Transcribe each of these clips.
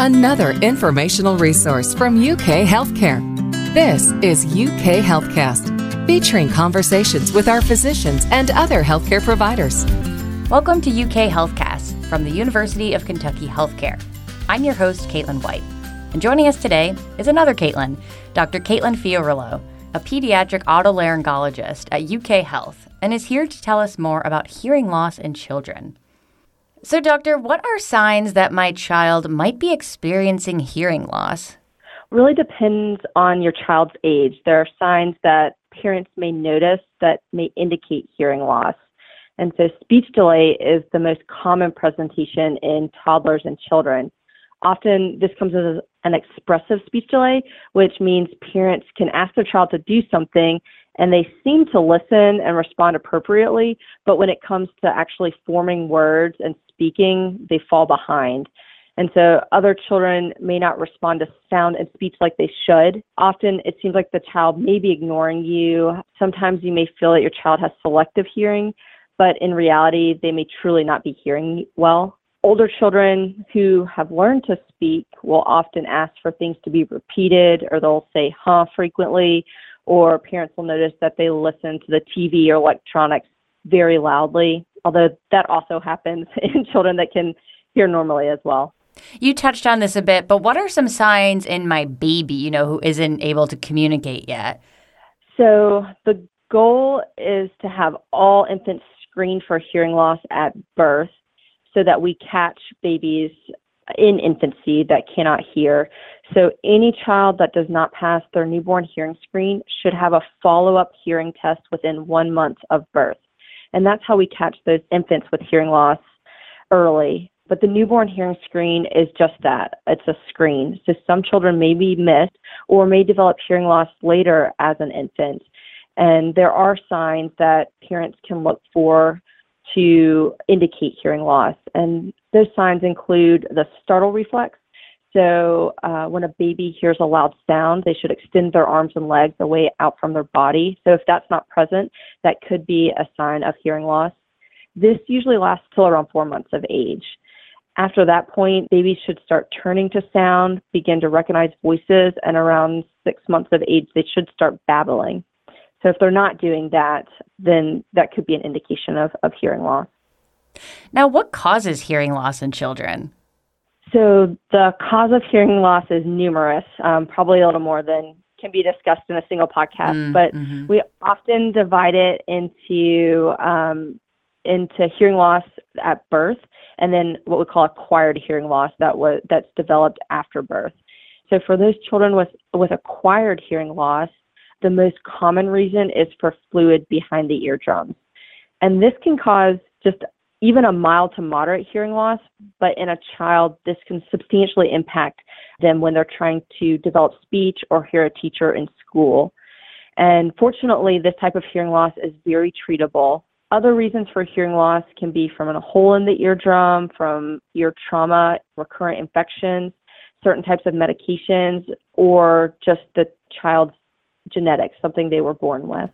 another informational resource from UK Healthcare. This is UK Healthcast, featuring conversations with our physicians and other healthcare providers. Welcome to UK Healthcast from the University of Kentucky Healthcare. I'm your host, Caitlin White. And joining us today is another Caitlin, Dr. Caitlin Fiorillo, a pediatric otolaryngologist at UK Health, and is here to tell us more about hearing loss in children. So, doctor, what are signs that my child might be experiencing hearing loss? Really depends on your child's age. There are signs that parents may notice that may indicate hearing loss. And so speech delay is the most common presentation in toddlers and children. Often this comes as an expressive speech delay, which means parents can ask their child to do something and they seem to listen and respond appropriately, but when it comes to actually forming words and speaking, they fall behind. And so other children may not respond to sound and speech like they should. Often it seems like the child may be ignoring you. Sometimes you may feel that your child has selective hearing, but in reality, they may truly not be hearing well. Older children who have learned to speak will often ask for things to be repeated, or they'll say huh frequently, or parents will notice that they listen to the TV or electronics very loudly, although that also happens in children that can hear normally as well. You touched on this a bit, but what are some signs in my baby, you know, who isn't able to communicate yet? So the goal is to have all infants screened for hearing loss at birth so that we catch babies in infancy that cannot hear. So any child that does not pass their newborn hearing screen should have a follow-up hearing test within one month of birth. And that's how we catch those infants with hearing loss early. But the newborn hearing screen is just that. It's a screen. So some children may be missed or may develop hearing loss later as an infant. And there are signs that parents can look for to indicate hearing loss. And those signs include the startle reflex. So uh, when a baby hears a loud sound, they should extend their arms and legs away out from their body. So if that's not present, that could be a sign of hearing loss. This usually lasts till around four months of age. After that point, babies should start turning to sound, begin to recognize voices, and around six months of age, they should start babbling. So if they're not doing that, then that could be an indication of, of hearing loss. Now, what causes hearing loss in children? So the cause of hearing loss is numerous, um, probably a little more than can be discussed in a single podcast. Mm, but mm-hmm. we often divide it into um, into hearing loss at birth, and then what we call acquired hearing loss that was that's developed after birth. So for those children with with acquired hearing loss, the most common reason is for fluid behind the eardrums, and this can cause just even a mild to moderate hearing loss, but in a child, this can substantially impact them when they're trying to develop speech or hear a teacher in school. And fortunately, this type of hearing loss is very treatable. Other reasons for hearing loss can be from a hole in the eardrum, from ear trauma, recurrent infections, certain types of medications, or just the child's genetics, something they were born with.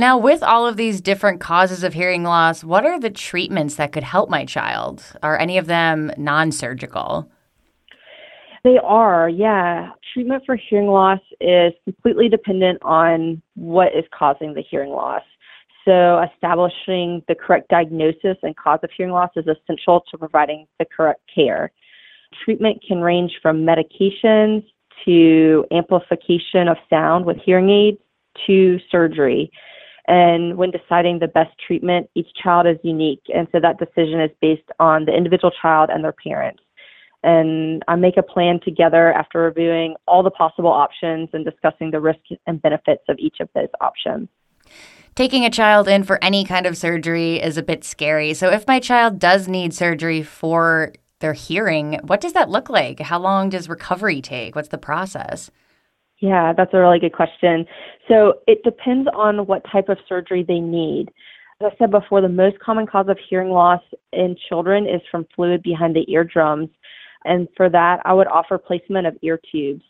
Now, with all of these different causes of hearing loss, what are the treatments that could help my child? Are any of them non surgical? They are, yeah. Treatment for hearing loss is completely dependent on what is causing the hearing loss. So, establishing the correct diagnosis and cause of hearing loss is essential to providing the correct care. Treatment can range from medications to amplification of sound with hearing aids to surgery. And when deciding the best treatment, each child is unique. And so that decision is based on the individual child and their parents. And I make a plan together after reviewing all the possible options and discussing the risks and benefits of each of those options. Taking a child in for any kind of surgery is a bit scary. So, if my child does need surgery for their hearing, what does that look like? How long does recovery take? What's the process? Yeah, that's a really good question. So it depends on what type of surgery they need. As I said before, the most common cause of hearing loss in children is from fluid behind the eardrums. And for that, I would offer placement of ear tubes.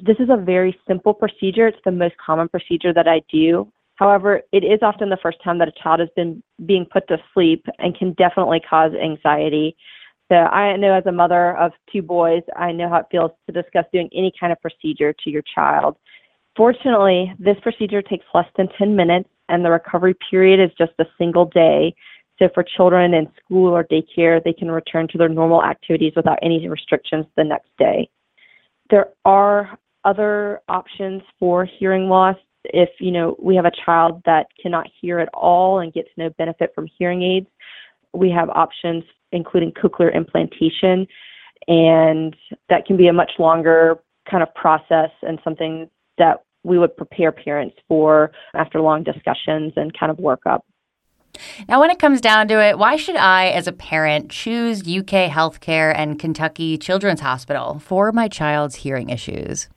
This is a very simple procedure. It's the most common procedure that I do. However, it is often the first time that a child has been being put to sleep and can definitely cause anxiety. So I know as a mother of two boys, I know how it feels to discuss doing any kind of procedure to your child. Fortunately, this procedure takes less than 10 minutes and the recovery period is just a single day. So for children in school or daycare, they can return to their normal activities without any restrictions the next day. There are other options for hearing loss if you know we have a child that cannot hear at all and gets no benefit from hearing aids we have options including cochlear implantation and that can be a much longer kind of process and something that we would prepare parents for after long discussions and kind of work up now, when it comes down to it, why should I, as a parent, choose UK Healthcare and Kentucky Children's Hospital for my child's hearing issues?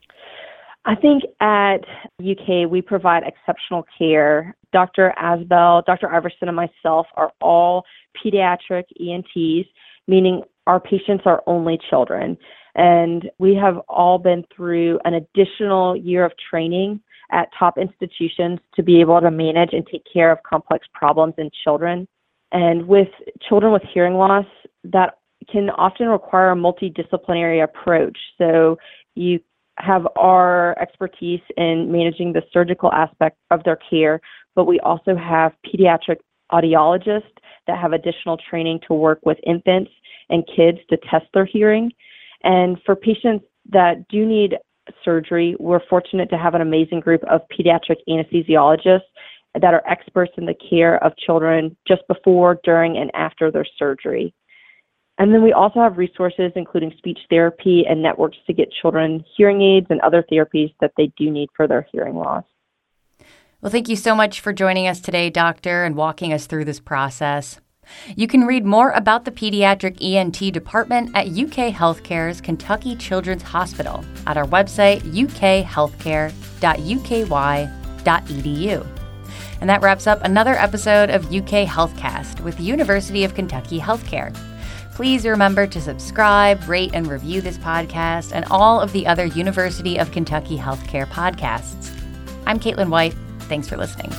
I think at UK we provide exceptional care. Dr. Asbell, Dr. Iverson, and myself are all pediatric ENTs, meaning our patients are only children. And we have all been through an additional year of training at top institutions to be able to manage and take care of complex problems in children. And with children with hearing loss, that can often require a multidisciplinary approach. So you have our expertise in managing the surgical aspect of their care, but we also have pediatric audiologists that have additional training to work with infants and kids to test their hearing. And for patients that do need surgery, we're fortunate to have an amazing group of pediatric anesthesiologists that are experts in the care of children just before, during, and after their surgery. And then we also have resources including speech therapy and networks to get children hearing aids and other therapies that they do need for their hearing loss. Well, thank you so much for joining us today, Doctor, and walking us through this process. You can read more about the pediatric ENT department at UK Healthcare's Kentucky Children's Hospital at our website, ukhealthcare.uky.edu. And that wraps up another episode of UK Healthcast with University of Kentucky Healthcare. Please remember to subscribe, rate, and review this podcast and all of the other University of Kentucky Healthcare podcasts. I'm Caitlin White. Thanks for listening.